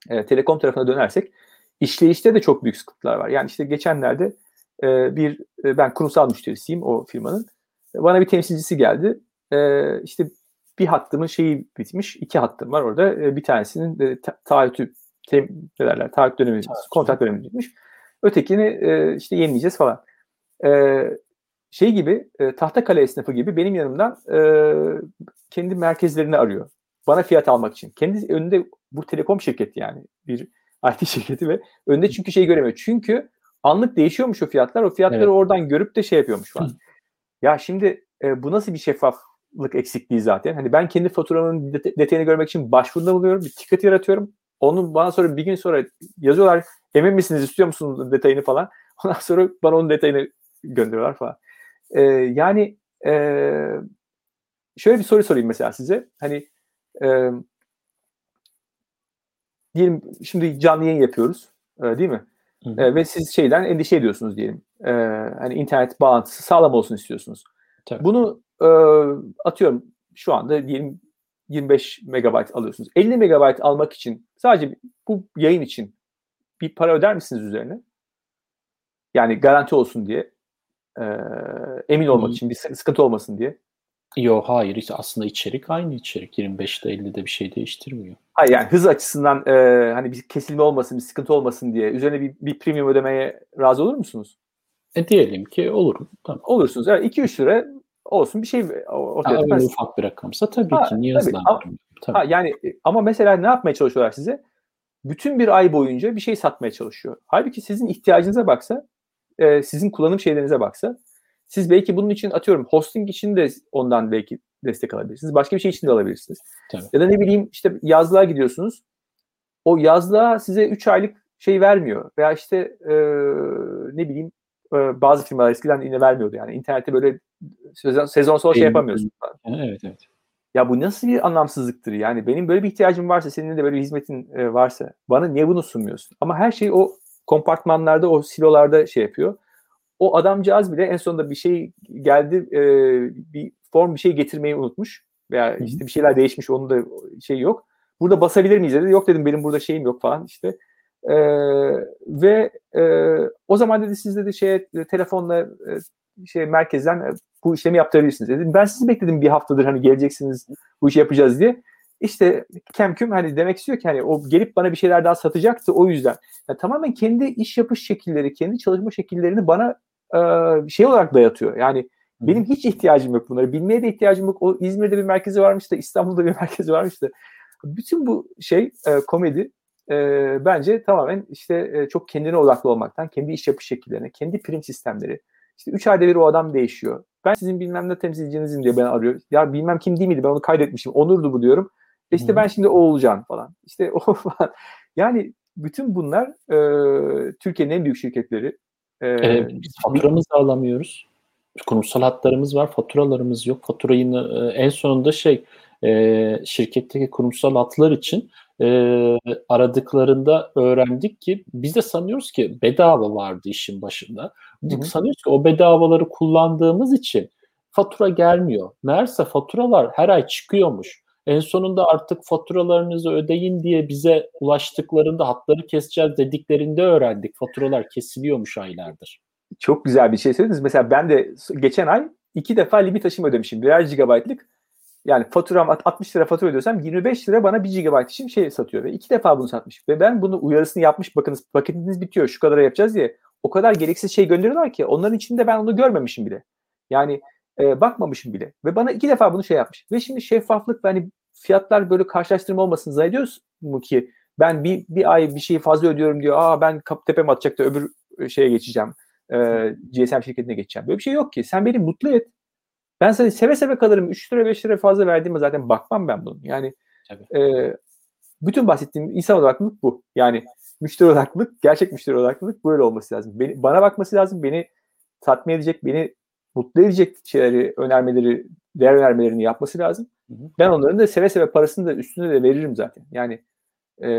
e, telekom tarafına dönersek işleyişte de çok büyük sıkıntılar var. Yani işte geçenlerde e, bir e, ben kurumsal müşterisiyim o firmanın. Bana bir temsilcisi geldi. E, işte bir hattımın şeyi bitmiş. iki hattım var orada. E, bir tanesinin e, ta- taahhütü tem, ne derler, taahhüt dönemi, kontrat dönemi bitmiş. Ötekini e, işte yenileyeceğiz falan. E, şey gibi e, Tahtakale esnafı gibi benim yanımdan e, kendi merkezlerini arıyor. Bana fiyat almak için. Kendi önünde bu telekom şirketi yani bir (laughs) IT şirketi ve önünde çünkü şey göremiyor. Çünkü anlık değişiyormuş o fiyatlar. O fiyatları evet. oradan görüp de şey yapıyormuş falan. Ya şimdi e, bu nasıl bir şeffaflık eksikliği zaten? Hani ben kendi faturamın detayını görmek için başvuruda buluyorum. Bir ticket yaratıyorum. Onu bana sonra bir gün sonra yazıyorlar emin misiniz istiyor musunuz detayını falan. (laughs) Ondan sonra bana onun detayını gönderiyorlar falan. Ee, yani e, şöyle bir soru sorayım mesela size. Hani e, diyelim şimdi canlı yayın yapıyoruz e, değil mi? E, ve siz şeyden endişe ediyorsunuz diyelim. E, hani internet bağlantısı sağlam olsun istiyorsunuz. Tabii. Bunu e, atıyorum şu anda diyelim 25 megabayt alıyorsunuz. 50 megabayt almak için sadece bu yayın için bir para öder misiniz üzerine? Yani garanti olsun diye. E, emin olmak hmm. için bir sıkıntı olmasın diye. Yok hayır işte aslında içerik aynı içerik. 25'te 50'de bir şey değiştirmiyor. Hayır yani hız açısından e, hani bir kesilme olmasın, bir sıkıntı olmasın diye üzerine bir, bir premium ödemeye razı olur musunuz? E diyelim ki olurum. Tamam. Olursunuz. Yani 2-3 lira olsun bir şey ortaya ha, öyle ufak bir rakamsa tabii ha, ki niye tabii. Ama, tabii. Ha, yani ama mesela ne yapmaya çalışıyorlar size? Bütün bir ay boyunca bir şey satmaya çalışıyor. Halbuki sizin ihtiyacınıza baksa, e, sizin kullanım şeylerinize baksa siz belki bunun için atıyorum hosting için de ondan belki destek alabilirsiniz. Başka bir şey için de alabilirsiniz. Tabii. Ya da ne bileyim işte yazlığa gidiyorsunuz. O yazlığa size 3 aylık şey vermiyor. Veya işte e, ne bileyim e, bazı firmalar eskiden yine vermiyordu yani. İnternette böyle sezon, sezonsal şey yapamıyorsun. Evet evet. Ya bu nasıl bir anlamsızlıktır yani benim böyle bir ihtiyacım varsa senin de böyle bir hizmetin e, varsa bana niye bunu sunmuyorsun? Ama her şey o kompartmanlarda o silolarda şey yapıyor o adamcağız bile en sonunda bir şey geldi e, bir form bir şey getirmeyi unutmuş veya işte bir şeyler değişmiş onun da şey yok. Burada basabilir miyiz dedi. Yok dedim benim burada şeyim yok falan işte. E, ve e, o zaman dedi siz dedi şeye telefonla e, şey merkezden e, bu işlemi yaptırabilirsiniz dedim. Ben sizi bekledim bir haftadır hani geleceksiniz bu işi yapacağız diye. İşte kemküm hani demek istiyor ki hani o gelip bana bir şeyler daha satacaktı o yüzden. Yani tamamen kendi iş yapış şekilleri, kendi çalışma şekillerini bana e, şey olarak dayatıyor. Yani benim hiç ihtiyacım yok bunları. Bilmeye de ihtiyacım yok. O İzmir'de bir merkezi varmış da İstanbul'da bir (laughs) merkezi varmış da. Bütün bu şey e, komedi e, bence tamamen işte e, çok kendine odaklı olmaktan, kendi iş yapış şekillerine, kendi prim sistemleri. İşte 3 ayda bir o adam değişiyor. Ben sizin bilmem ne temsilcinizim diye beni arıyor. Ya bilmem kim değil miydi ben onu kaydetmişim. Onurdu bu diyorum. E işte ben şimdi o olacağım falan. İşte (laughs) o falan. Yani bütün bunlar e, Türkiye'nin en büyük şirketleri ee, biz faturamızı alamıyoruz. Kurumsal hatlarımız var, faturalarımız yok. Faturayı e, en sonunda şey e, şirketteki kurumsal hatlar için e, aradıklarında öğrendik ki biz de sanıyoruz ki bedava vardı işin başında. Hı hı. Sanıyoruz ki o bedavaları kullandığımız için fatura gelmiyor. Meğerse faturalar her ay çıkıyormuş. En sonunda artık faturalarınızı ödeyin diye bize ulaştıklarında hatları keseceğiz dediklerinde öğrendik. Faturalar kesiliyormuş aylardır. Çok güzel bir şey söylediniz. Mesela ben de geçen ay iki defa limit taşım ödemişim. Birer gigabaytlık. Yani faturam 60 lira fatura ödüyorsam 25 lira bana 1 gigabayt için şey satıyor. Ve iki defa bunu satmış. Ve ben bunu uyarısını yapmış. Bakınız paketiniz bitiyor şu kadar yapacağız diye. O kadar gereksiz şey gönderiyorlar ki onların içinde ben onu görmemişim bile. Yani e, bakmamışım bile. Ve bana iki defa bunu şey yapmış. Ve şimdi şeffaflık hani fiyatlar böyle karşılaştırma olmasın zannediyoruz mu ki ben bir, bir ay bir şeyi fazla ödüyorum diyor. Aa ben tepem atacak da öbür şeye geçeceğim. E, GSM şirketine geçeceğim. Böyle bir şey yok ki. Sen beni mutlu et. Ben sana seve seve kalırım. 3 lira 5 lira fazla verdiğimde zaten bakmam ben bunu. Yani e, bütün bahsettiğim insan odaklılık bu. Yani müşteri odaklılık, gerçek müşteri odaklılık böyle olması lazım. Beni, bana bakması lazım. Beni tatmin edecek, beni mutlu edecek şeyleri, önermeleri, değer önermelerini yapması lazım. Hı hı. Ben onların da seve seve parasını da üstüne de veririm zaten. Yani e,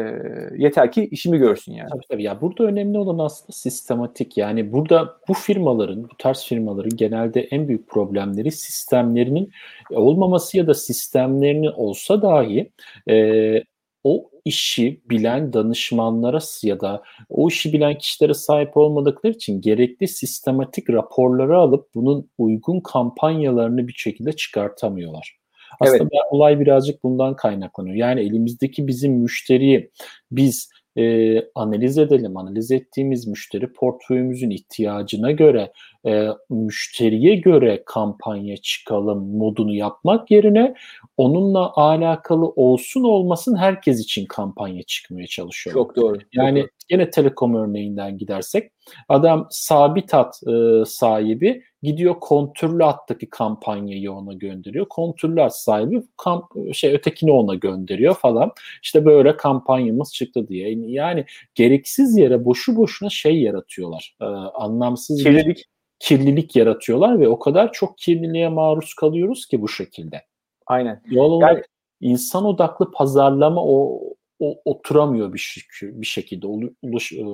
yeter ki işimi görsün yani. Tabii tabii. Ya burada önemli olan aslında sistematik. Yani burada bu firmaların, bu tarz firmaların genelde en büyük problemleri sistemlerinin olmaması ya da sistemlerinin olsa dahi e, o işi bilen danışmanlara ya da o işi bilen kişilere sahip olmadıkları için gerekli sistematik raporları alıp bunun uygun kampanyalarını bir şekilde çıkartamıyorlar. Aslında evet. olay birazcık bundan kaynaklanıyor. Yani elimizdeki bizim müşteriyi biz e, analiz edelim. Analiz ettiğimiz müşteri portföyümüzün ihtiyacına göre e, müşteriye göre kampanya çıkalım modunu yapmak yerine onunla alakalı olsun olmasın herkes için kampanya çıkmaya çalışıyor. Çok doğru. Yani çok doğru. yine telekom örneğinden gidersek adam sabit hat e, sahibi gidiyor kontürlü hattaki kampanyayı ona gönderiyor. Kontürlü hat sahibi kamp, şey ötekini ona gönderiyor falan. İşte böyle kampanyamız çıktı diye. Yani gereksiz yere boşu boşuna şey yaratıyorlar. E, anlamsız Kirlilik. bir kirlilik yaratıyorlar ve o kadar çok kirliliğe maruz kalıyoruz ki bu şekilde. Aynen. Doğal olarak yani, insan odaklı pazarlama o, o oturamıyor bir, şekilde oluş, e,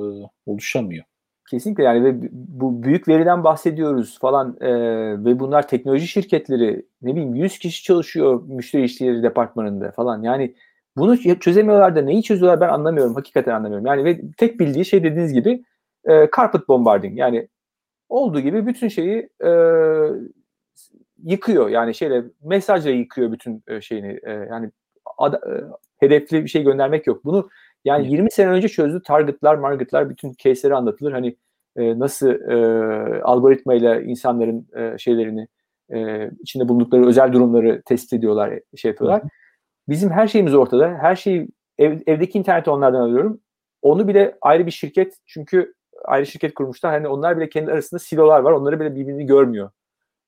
oluşamıyor. Kesinlikle yani ve bu büyük veriden bahsediyoruz falan e, ve bunlar teknoloji şirketleri ne bileyim 100 kişi çalışıyor müşteri ilişkileri departmanında falan yani bunu çözemiyorlar da neyi çözüyorlar ben anlamıyorum hakikaten anlamıyorum yani ve tek bildiği şey dediğiniz gibi e, carpet bombarding yani olduğu gibi bütün şeyi e, yıkıyor. Yani şeyle mesajla yıkıyor bütün e, şeyini. E, yani ad, e, hedefli bir şey göndermek yok. Bunu yani evet. 20 sene önce çözdü. Targetlar, margetlar bütün case'leri anlatılır. Hani e, nasıl e, algoritmayla insanların e, şeylerini e, içinde bulundukları özel durumları test ediyorlar, şey yapıyorlar. Bizim her şeyimiz ortada. Her şeyi ev, evdeki interneti onlardan alıyorum. Onu bile ayrı bir şirket çünkü ayrı şirket kurmuşlar. Hani onlar bile kendi arasında silolar var. Onları bile birbirini görmüyor.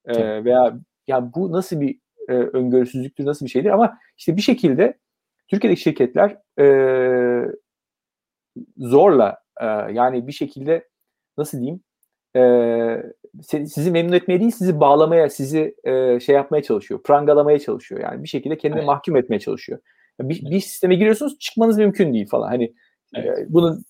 Ee, veya ya bu nasıl bir e, öngörüsüzlüktür, nasıl bir şeydir ama işte bir şekilde Türkiye'deki şirketler e, zorla e, yani bir şekilde nasıl diyeyim e, sizi memnun etmeye değil sizi bağlamaya, sizi e, şey yapmaya çalışıyor, prangalamaya çalışıyor. Yani bir şekilde kendini evet. mahkum etmeye çalışıyor. Bir, bir sisteme giriyorsunuz çıkmanız mümkün değil falan. Hani evet. e, bunun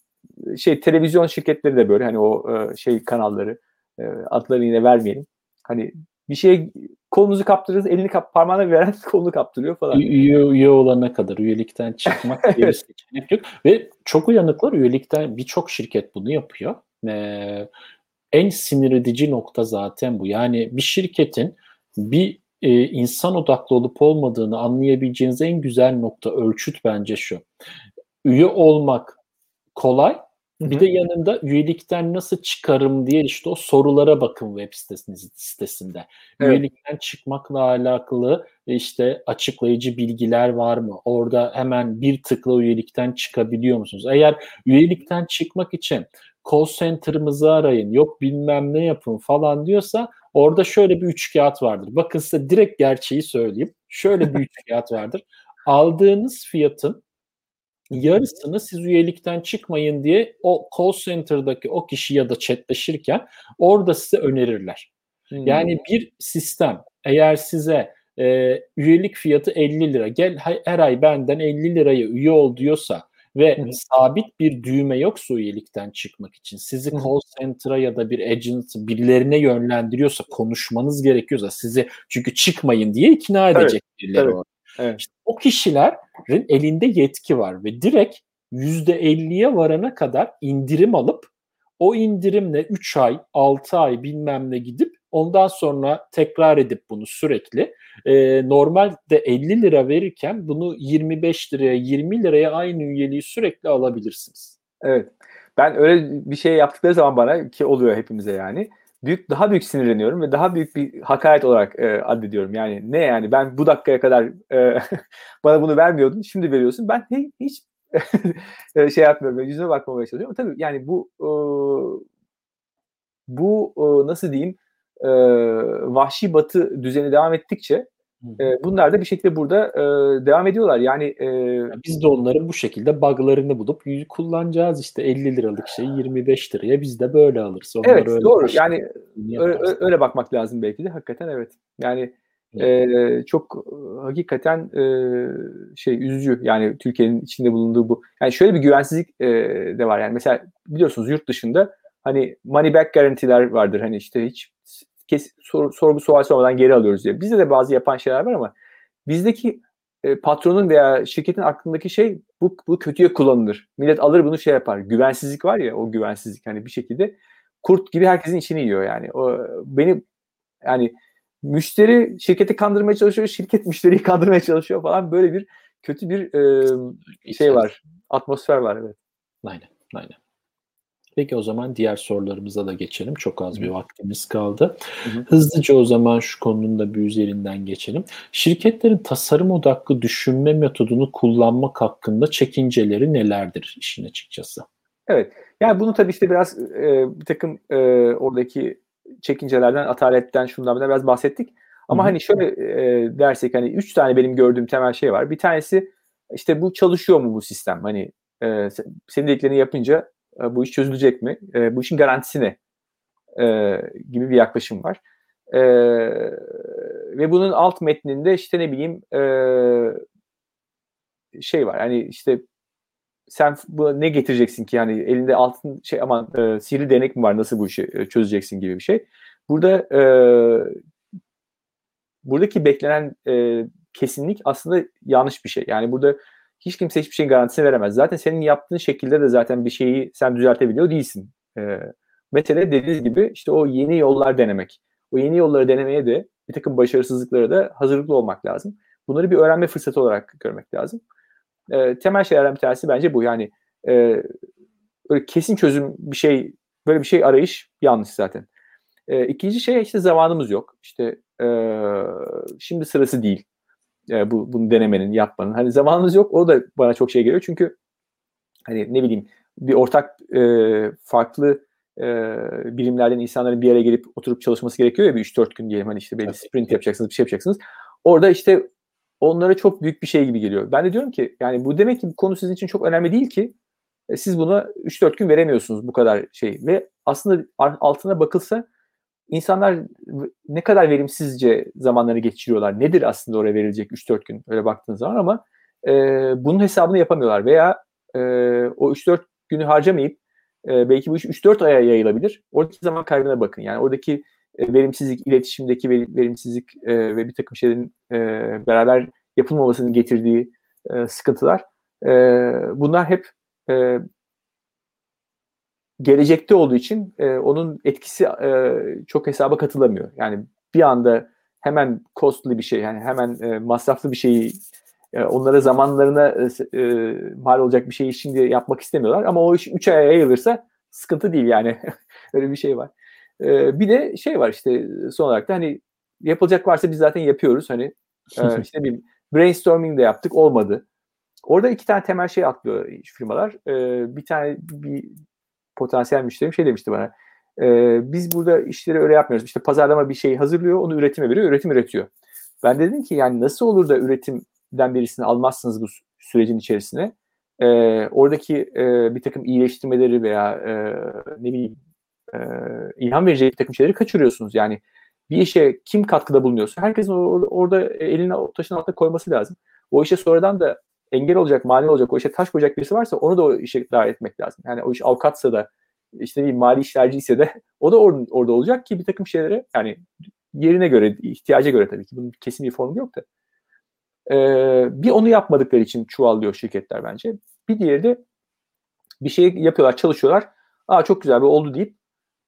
şey televizyon şirketleri de böyle hani o e, şey kanalları e, adlarını yine vermeyelim. Hani bir şeye kolunuzu kaptırırız, elini kap, parmağına veren (laughs) kolunu kaptırıyor falan. Üye, üye olana kadar üyelikten çıkmak diye bir seçenek yok. Ve çok uyanıklar üyelikten birçok şirket bunu yapıyor. Ee, en sinir edici nokta zaten bu. Yani bir şirketin bir e, insan odaklı olup olmadığını anlayabileceğiniz en güzel nokta ölçüt bence şu. Üye olmak kolay bir de yanında üyelikten nasıl çıkarım diye işte o sorulara bakın web sitesinde. Evet. Üyelikten çıkmakla alakalı işte açıklayıcı bilgiler var mı? Orada hemen bir tıkla üyelikten çıkabiliyor musunuz? Eğer üyelikten çıkmak için call center'ımızı arayın, yok bilmem ne yapın falan diyorsa orada şöyle bir üç kağıt vardır. Bakın size direkt gerçeği söyleyeyim. Şöyle bir üç (laughs) kağıt vardır. Aldığınız fiyatın yarısını siz üyelikten çıkmayın diye o call center'daki o kişi ya da chatleşirken orada size önerirler. Hmm. Yani bir sistem eğer size e, üyelik fiyatı 50 lira. Gel her ay benden 50 liraya üye ol diyorsa ve Hı. sabit bir düğme yoksa üyelikten çıkmak için sizi Hı. call center'a ya da bir agent birilerine yönlendiriyorsa konuşmanız gerekiyorsa sizi çünkü çıkmayın diye ikna edecek evet. birileri evet. Evet. İşte o kişilerin elinde yetki var ve direkt %50'ye varana kadar indirim alıp o indirimle 3 ay, 6 ay bilmem ne gidip ondan sonra tekrar edip bunu sürekli e, normalde 50 lira verirken bunu 25 liraya 20 liraya aynı üyeliği sürekli alabilirsiniz. Evet. Ben öyle bir şey yaptıkları zaman bana ki oluyor hepimize yani büyük daha büyük sinirleniyorum ve daha büyük bir hakaret olarak e, addediyorum. Yani ne yani ben bu dakikaya kadar e, (laughs) bana bunu vermiyordun şimdi veriyorsun. Ben hiç (laughs) e, şey yapmıyorum. Yüzüme bakmamaya çalışıyorum. Tabii yani bu e, bu e, nasıl diyeyim e, vahşi batı düzeni devam ettikçe e, bunlar da bir şekilde burada e, devam ediyorlar. Yani e, biz de onların bu şekilde buglarını bulup kullanacağız işte 50 liralık şeyi 25 liraya biz de böyle alırız. Onlar evet öyle doğru. Yani öyle, öyle bakmak lazım belki de hakikaten evet. Yani e, çok hakikaten e, şey üzücü yani Türkiye'nin içinde bulunduğu bu. Yani şöyle bir güvensizlik e, de var yani mesela biliyorsunuz yurt dışında hani money back garantiler vardır hani işte hiç kes, sor, sorgu sual sormadan geri alıyoruz diye. Bizde de bazı yapan şeyler var ama bizdeki e, patronun veya şirketin aklındaki şey bu, bu kötüye kullanılır. Millet alır bunu şey yapar. Güvensizlik var ya o güvensizlik hani bir şekilde kurt gibi herkesin içini yiyor yani. O beni yani müşteri şirketi kandırmaya çalışıyor, şirket (laughs) müşteriyi kandırmaya çalışıyor falan böyle bir kötü bir e, şey var. Atmosfer var evet. Aynen, aynen. Peki o zaman diğer sorularımıza da geçelim. Çok az bir vaktimiz kaldı. Hızlıca o zaman şu konunun da bir üzerinden geçelim. Şirketlerin tasarım odaklı düşünme metodunu kullanmak hakkında çekinceleri nelerdir işin açıkçası? Evet. Yani bunu tabii işte biraz e, bir takım e, oradaki çekincelerden, ataletten, şundan biraz bahsettik. Ama Hı-hı. hani şöyle e, dersek hani üç tane benim gördüğüm temel şey var. Bir tanesi işte bu çalışıyor mu bu sistem? Hani e, senin dediklerini yapınca e, bu iş çözülecek mi? E, bu işin garantisi ne? E, gibi bir yaklaşım var. E, ve bunun alt metninde işte ne bileyim e, şey var. Hani işte sen bu ne getireceksin ki yani elinde altın şey aman e, sihirli denek mi var nasıl bu işi e, çözeceksin gibi bir şey. Burada e, buradaki beklenen e, kesinlik aslında yanlış bir şey. Yani burada hiç kimse hiçbir şeyin garantisini veremez. Zaten senin yaptığın şekilde de zaten bir şeyi sen düzeltebiliyor değilsin. E, mesele dediğiniz gibi işte o yeni yollar denemek. O yeni yolları denemeye de bir takım başarısızlıklara da hazırlıklı olmak lazım. Bunları bir öğrenme fırsatı olarak görmek lazım. E, temel şeylerden bir tanesi bence bu. Yani e, böyle kesin çözüm bir şey, böyle bir şey arayış yanlış zaten. E, ikinci şey işte zamanımız yok. İşte e, şimdi sırası değil e, bu bunu denemenin, yapmanın. Hani zamanımız yok. O da bana çok şey geliyor. Çünkü hani ne bileyim bir ortak e, farklı e, bilimlerden insanların bir yere gelip oturup çalışması gerekiyor ya bir 3-4 gün diyelim hani işte belli sprint yapacaksınız bir şey yapacaksınız. Orada işte onlara çok büyük bir şey gibi geliyor. Ben de diyorum ki yani bu demek ki bu konu sizin için çok önemli değil ki e, siz buna 3-4 gün veremiyorsunuz bu kadar şey ve aslında altına bakılsa insanlar ne kadar verimsizce zamanlarını geçiriyorlar. Nedir aslında oraya verilecek 3-4 gün öyle baktığın zaman ama e, bunun hesabını yapamıyorlar veya e, o 3-4 günü harcamayıp e, belki bu iş 3-4 aya yayılabilir. Oradaki zaman kaybına bakın. Yani oradaki e, verimsizlik, iletişimdeki verimsizlik e, ve bir takım şeylerin e, beraber yapılmamasının getirdiği e, sıkıntılar. E, bunlar hep e, gelecekte olduğu için e, onun etkisi e, çok hesaba katılamıyor. Yani bir anda hemen costly bir şey yani hemen e, masraflı bir şeyi e, onlara zamanlarına e, e, mal olacak bir şeyi şimdi yapmak istemiyorlar ama o iş 3 aya yayılırsa sıkıntı değil yani (laughs) öyle bir şey var. E, bir de şey var işte son olarak da hani yapılacak varsa biz zaten yapıyoruz hani e, (laughs) işte bir brainstorming de yaptık olmadı. Orada iki tane temel şey atlıyor firmalar. E, bir tane bir potansiyel müşterim şey demişti bana. E, biz burada işleri öyle yapmıyoruz. İşte pazarlama bir şeyi hazırlıyor, onu üretime veriyor, üretim üretiyor. Ben dedim ki yani nasıl olur da üretimden birisini almazsınız bu sürecin içerisine? E, oradaki e, bir takım iyileştirmeleri veya e, ne bileyim e, ilham verecek bir takım şeyleri kaçırıyorsunuz. Yani bir işe kim katkıda bulunuyorsa herkesin orada, orada elini taşın altına koyması lazım. O işe sonradan da engel olacak, mani olacak, o işe taş koyacak birisi varsa onu da o işe dahil etmek lazım. Yani o iş avukatsa da işte bir mali işlerci ise de o da or- orada olacak ki bir takım şeylere yani yerine göre, ihtiyaca göre tabii ki bunun kesin bir formu yok da. Ee, bir onu yapmadıkları için çuvallıyor şirketler bence. Bir diğeri de bir şey yapıyorlar, çalışıyorlar. Aa çok güzel bir oldu deyip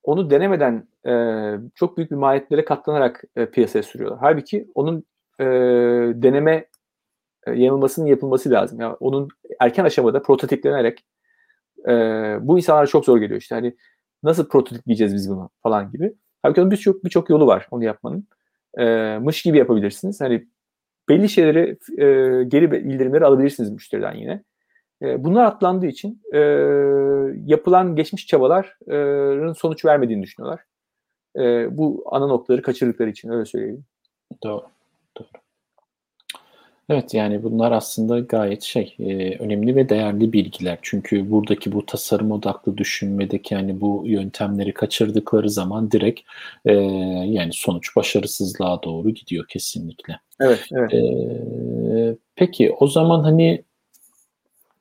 onu denemeden e, çok büyük bir maliyetlere katlanarak e, piyasaya sürüyorlar. Halbuki onun e, deneme yanılmasının yapılması lazım. Yani onun erken aşamada prototiplenerek e, bu insanlara çok zor geliyor işte. Hani nasıl prototipleyeceğiz biz bunu falan gibi. Halbuki onun birçok birçok yolu var onu yapmanın. E, mış gibi yapabilirsiniz. Hani belli şeyleri e, geri bildirimleri alabilirsiniz müşteriden yine. E, bunlar atlandığı için e, yapılan geçmiş çabaların sonuç vermediğini düşünüyorlar. E, bu ana noktaları kaçırdıkları için öyle söyleyeyim. Doğru. Doğru. Evet yani bunlar aslında gayet şey e, önemli ve değerli bilgiler. Çünkü buradaki bu tasarım odaklı düşünmedeki yani bu yöntemleri kaçırdıkları zaman direkt e, yani sonuç başarısızlığa doğru gidiyor kesinlikle. Evet, evet. E, peki o zaman hani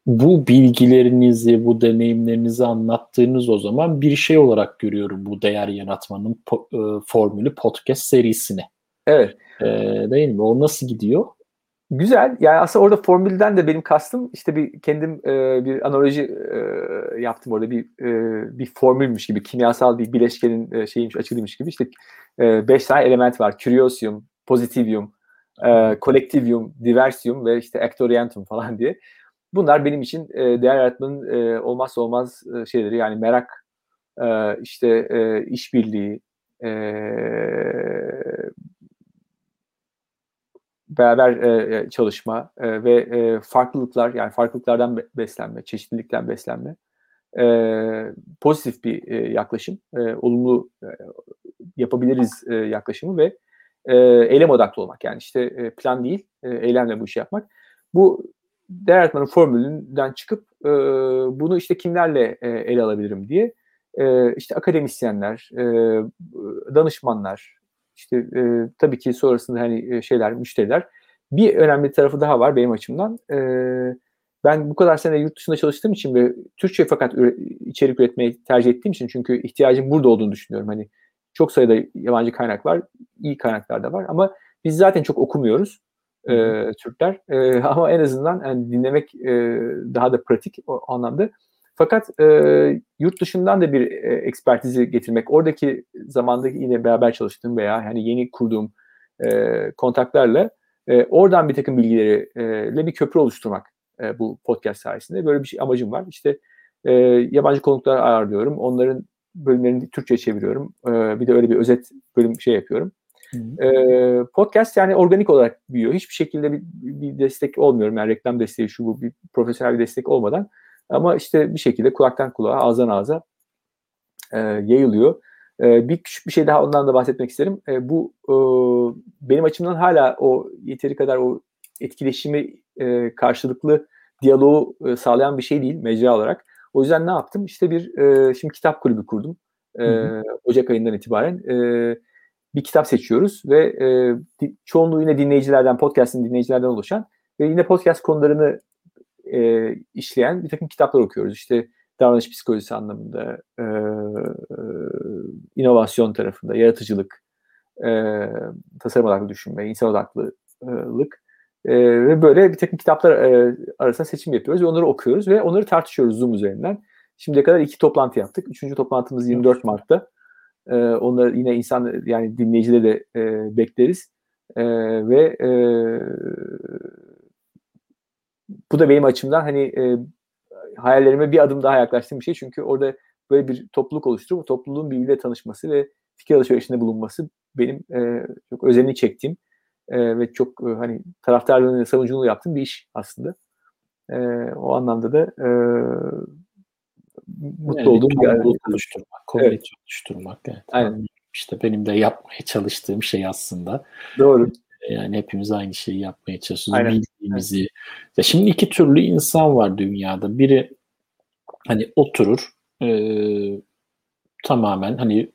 bu bilgilerinizi, bu deneyimlerinizi anlattığınız o zaman bir şey olarak görüyorum bu değer yaratmanın po- e, formülü podcast serisini. Evet. E, değil mi? O nasıl gidiyor? Güzel. Yani aslında orada formülden de benim kastım işte bir kendim e, bir analoji e, yaptım orada bir e, bir formülmüş gibi kimyasal bir bileşkenin e, şeymiş açılıymış gibi işte e, beş tane element var. Curiosium, Positivium, e, Collectivium, Diversium ve işte Actorientum falan diye. Bunlar benim için e, değer yaratmanın e, olmazsa olmaz e, şeyleri yani merak, e, işte e, işbirliği, e, beraber e, çalışma e, ve e, farklılıklar yani farklılıklardan beslenme, çeşitlilikten beslenme e, pozitif bir e, yaklaşım, e, olumlu e, yapabiliriz e, yaklaşımı ve e, eylem odaklı olmak yani işte e, plan değil, e, eylemle bu işi yapmak. Bu değer yaratmanın formülünden çıkıp e, bunu işte kimlerle e, ele alabilirim diye e, işte akademisyenler, e, danışmanlar, işte e, tabii ki sonrasında hani şeyler, müşteriler. Bir önemli tarafı daha var benim açımdan. E, ben bu kadar sene yurt dışında çalıştığım için ve Türkçe fakat içerik üretmeyi tercih ettiğim için çünkü ihtiyacım burada olduğunu düşünüyorum. Hani çok sayıda yabancı kaynak var, iyi kaynaklar da var ama biz zaten çok okumuyoruz e, Türkler. E, (laughs) ama en azından yani dinlemek e, daha da pratik o anlamda. Fakat e, yurt dışından da bir e, ekspertizi getirmek, oradaki zamandaki yine beraber çalıştığım veya hani yeni kurduğum e, kontaklarla e, oradan bir takım bilgilerle e, bir köprü oluşturmak e, bu podcast sayesinde. Böyle bir şey amacım var. İşte e, yabancı konuklar ayarlıyorum. Onların bölümlerini Türkçe çeviriyorum. E, bir de öyle bir özet bölüm şey yapıyorum. E, podcast yani organik olarak büyüyor. Hiçbir şekilde bir, bir destek olmuyorum. Yani reklam desteği şu bu bir profesyonel bir destek olmadan ama işte bir şekilde kulaktan kulağa, ağızdan ağza e, yayılıyor. E, bir küçük bir şey daha ondan da bahsetmek isterim. E, bu e, benim açımdan hala o yeteri kadar o etkileşimi e, karşılıklı diyaloğu e, sağlayan bir şey değil mecra olarak. O yüzden ne yaptım? İşte bir e, şimdi kitap kulübü kurdum. E, Ocak ayından itibaren. E, bir kitap seçiyoruz ve e, çoğunluğu yine dinleyicilerden, podcast'in dinleyicilerden oluşan ve yine podcast konularını e, işleyen bir takım kitaplar okuyoruz. İşte davranış psikolojisi anlamında, e, e, inovasyon tarafında, yaratıcılık, e, tasarım odaklı düşünme, insan odaklılık e, ve böyle bir takım kitaplar e, arasında seçim yapıyoruz ve onları okuyoruz ve onları tartışıyoruz Zoom üzerinden. Şimdiye kadar iki toplantı yaptık. Üçüncü toplantımız 24 Mart'ta. E, onları yine insan yani dinleyicileri de e, bekleriz. E, ve e, bu da benim açımdan hani e, hayallerime bir adım daha yaklaştığım bir şey. Çünkü orada böyle bir topluluk oluşturup bu topluluğun birbiriyle tanışması ve fikir alışverişinde bulunması benim e, çok özenini çektiğim e, ve çok e, hani taraftarlığını savunuculuğunu yaptığım bir iş aslında. E, o anlamda da e, mutlu yani olduğum bir topluluk oluşturmak, komünite evet. oluşturmak. Evet. Aynen. İşte benim de yapmaya çalıştığım şey aslında. Doğru. Yani hepimiz aynı şeyi yapmaya çalışıyoruz. Aynen. Bildiğimizi. Evet. Ya şimdi iki türlü insan var dünyada. Biri hani oturur e, tamamen hani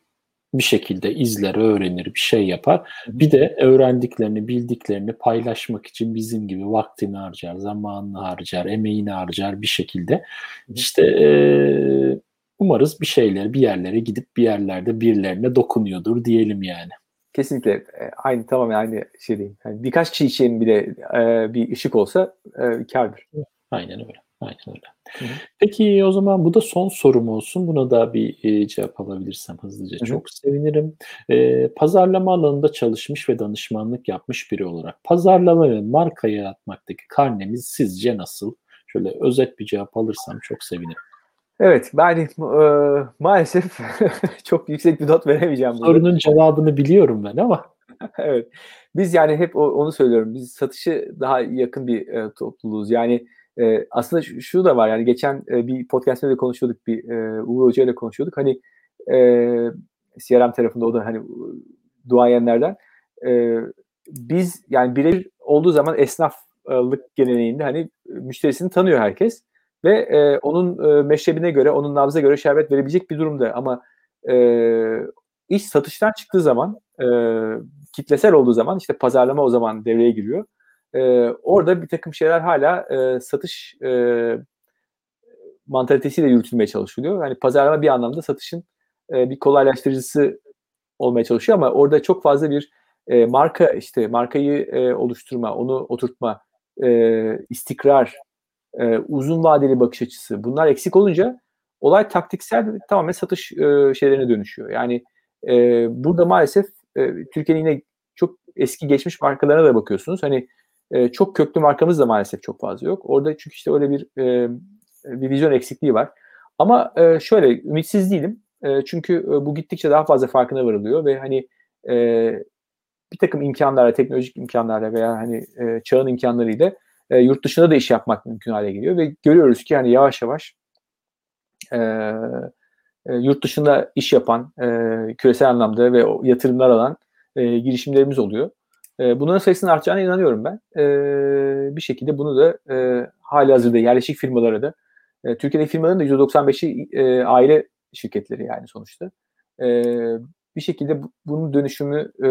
bir şekilde izler, öğrenir, bir şey yapar. Bir de öğrendiklerini, bildiklerini paylaşmak için bizim gibi vaktini harcar, zamanını harcar, emeğini harcar bir şekilde. İşte e, umarız bir şeyler bir yerlere gidip bir yerlerde birilerine dokunuyordur diyelim yani. Kesinlikle e, aynı tamamen aynı şey diyeyim. Yani birkaç kişi için bile e, bir ışık olsa e, kardır. Aynen öyle. Aynen öyle. Peki o zaman bu da son sorum olsun. Buna da bir e, cevap alabilirsem hızlıca hı hı. çok sevinirim. E, pazarlama alanında çalışmış ve danışmanlık yapmış biri olarak pazarlama ve marka yaratmaktaki karneniz sizce nasıl? Şöyle özet bir cevap alırsam çok sevinirim. Evet, ben e, maalesef (laughs) çok yüksek bir not veremeyeceğim. Sorunun burada. cevabını biliyorum ben ama. (laughs) evet, biz yani hep onu söylüyorum. Biz satışı daha yakın bir e, topluluğuz. Yani e, aslında şu, şu da var yani geçen e, bir podcast'te de konuşuyorduk bir e, Uğur Hoca ile konuşuyorduk. Hani e, CRM tarafında o da hani duayenlerden e, biz yani birebir olduğu zaman esnaflık geleneğinde hani müşterisini tanıyor herkes ve e, onun e, meşrebine göre, onun nabza göre şerbet verebilecek bir durumda ama e, iş satıştan çıktığı zaman e, kitlesel olduğu zaman işte pazarlama o zaman devreye giriyor e, orada bir takım şeyler hala e, satış e, mantalitesiyle yürütülmeye çalışılıyor. Yani pazarlama bir anlamda satışın e, bir kolaylaştırıcısı olmaya çalışıyor ama orada çok fazla bir e, marka işte markayı e, oluşturma, onu oturtma, e, istikrar, e, uzun vadeli bakış açısı bunlar eksik olunca olay taktiksel tamamen satış e, şeylerine dönüşüyor. Yani e, burada maalesef e, Türkiye'nin yine çok eski geçmiş markalarına da bakıyorsunuz. Hani e, çok köklü markamız da maalesef çok fazla yok. Orada çünkü işte öyle bir e, bir vizyon eksikliği var. Ama e, şöyle ümitsiz değilim. E, çünkü e, bu gittikçe daha fazla farkına varılıyor ve hani e, bir takım imkanlarla, teknolojik imkanlarla veya hani e, çağın imkanlarıyla e, yurt dışında da iş yapmak mümkün hale geliyor ve görüyoruz ki hani yavaş yavaş e, e, yurt dışında iş yapan e, küresel anlamda ve yatırımlar alan e, girişimlerimiz oluyor. E, bunların sayısının artacağına inanıyorum ben. E, bir şekilde bunu da e, hali hazırda yerleşik firmalara da e, Türkiye'deki firmaların da %95'i e, aile şirketleri yani sonuçta. E, bir şekilde bunun dönüşümü e,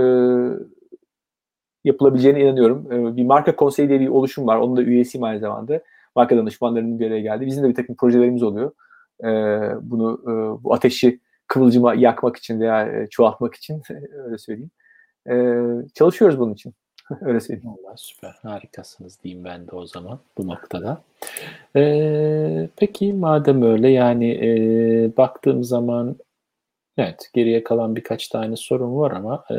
yapılabileceğine inanıyorum. E, bir marka konseyi diye bir oluşum var. Onun da üyesiyim aynı zamanda. Marka danışmanlarının bir araya geldi. Bizim de bir takım projelerimiz oluyor. E, bunu e, bu ateşi kıvılcıma yakmak için veya e, çoğaltmak için (laughs) öyle söyleyeyim. Ee, çalışıyoruz bunun için. (laughs) Öyle söyleyeyim. Allah süper. Harikasınız diyeyim ben de o zaman bu noktada. Ee, peki madem öyle yani e, baktığım zaman evet geriye kalan birkaç tane sorun var ama e,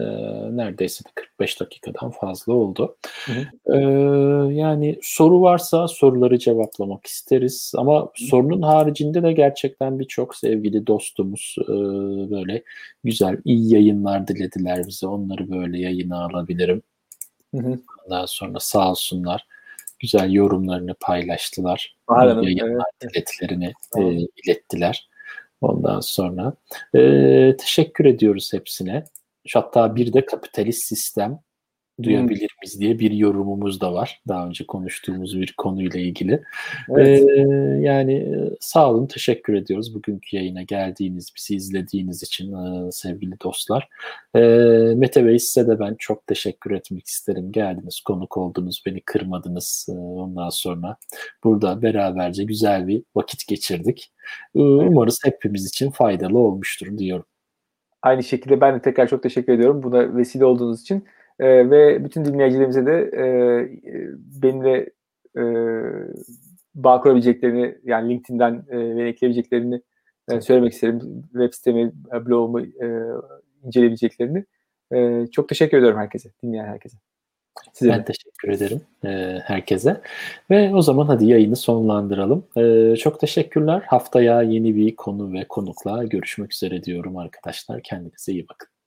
neredeyse de 45 dakikadan fazla oldu. Hı hı. Ee, yani soru varsa soruları cevaplamak isteriz ama hı. sorunun haricinde de gerçekten birçok sevgili dostumuz e, böyle güzel iyi yayınlar dilediler bize. Onları böyle yayına alabilirim. Hı hı. Ondan sonra sağ olsunlar güzel yorumlarını paylaştılar. Hanım, yayınlar evet. dileklerini e, ilettiler. Ondan sonra e, teşekkür ediyoruz hepsine. Hatta bir de kapitalist sistem duyabilir miyiz diye bir yorumumuz da var. Daha önce konuştuğumuz bir konuyla ilgili. Evet. Ee, yani sağ olun, teşekkür ediyoruz bugünkü yayına geldiğiniz, bizi izlediğiniz için e, sevgili dostlar. E, Mete Bey size de ben çok teşekkür etmek isterim. Geldiniz, konuk oldunuz, beni kırmadınız. E, ondan sonra burada beraberce güzel bir vakit geçirdik. E, umarız hepimiz için faydalı olmuştur diyorum. Aynı şekilde ben de tekrar çok teşekkür ediyorum. Buna vesile olduğunuz için. E, ve bütün dinleyicilerimize de e, benimle e, bağ kurabileceklerini yani LinkedIn'den e, ve ekleyebileceklerini e, söylemek isterim. Web sitemi, blogumu e, inceleyebileceklerini. E, çok teşekkür ediyorum herkese, dinleyen herkese. Size ben de. teşekkür ederim e, herkese. Ve o zaman hadi yayını sonlandıralım. E, çok teşekkürler. Haftaya yeni bir konu ve konukla görüşmek üzere diyorum arkadaşlar. Kendinize iyi bakın.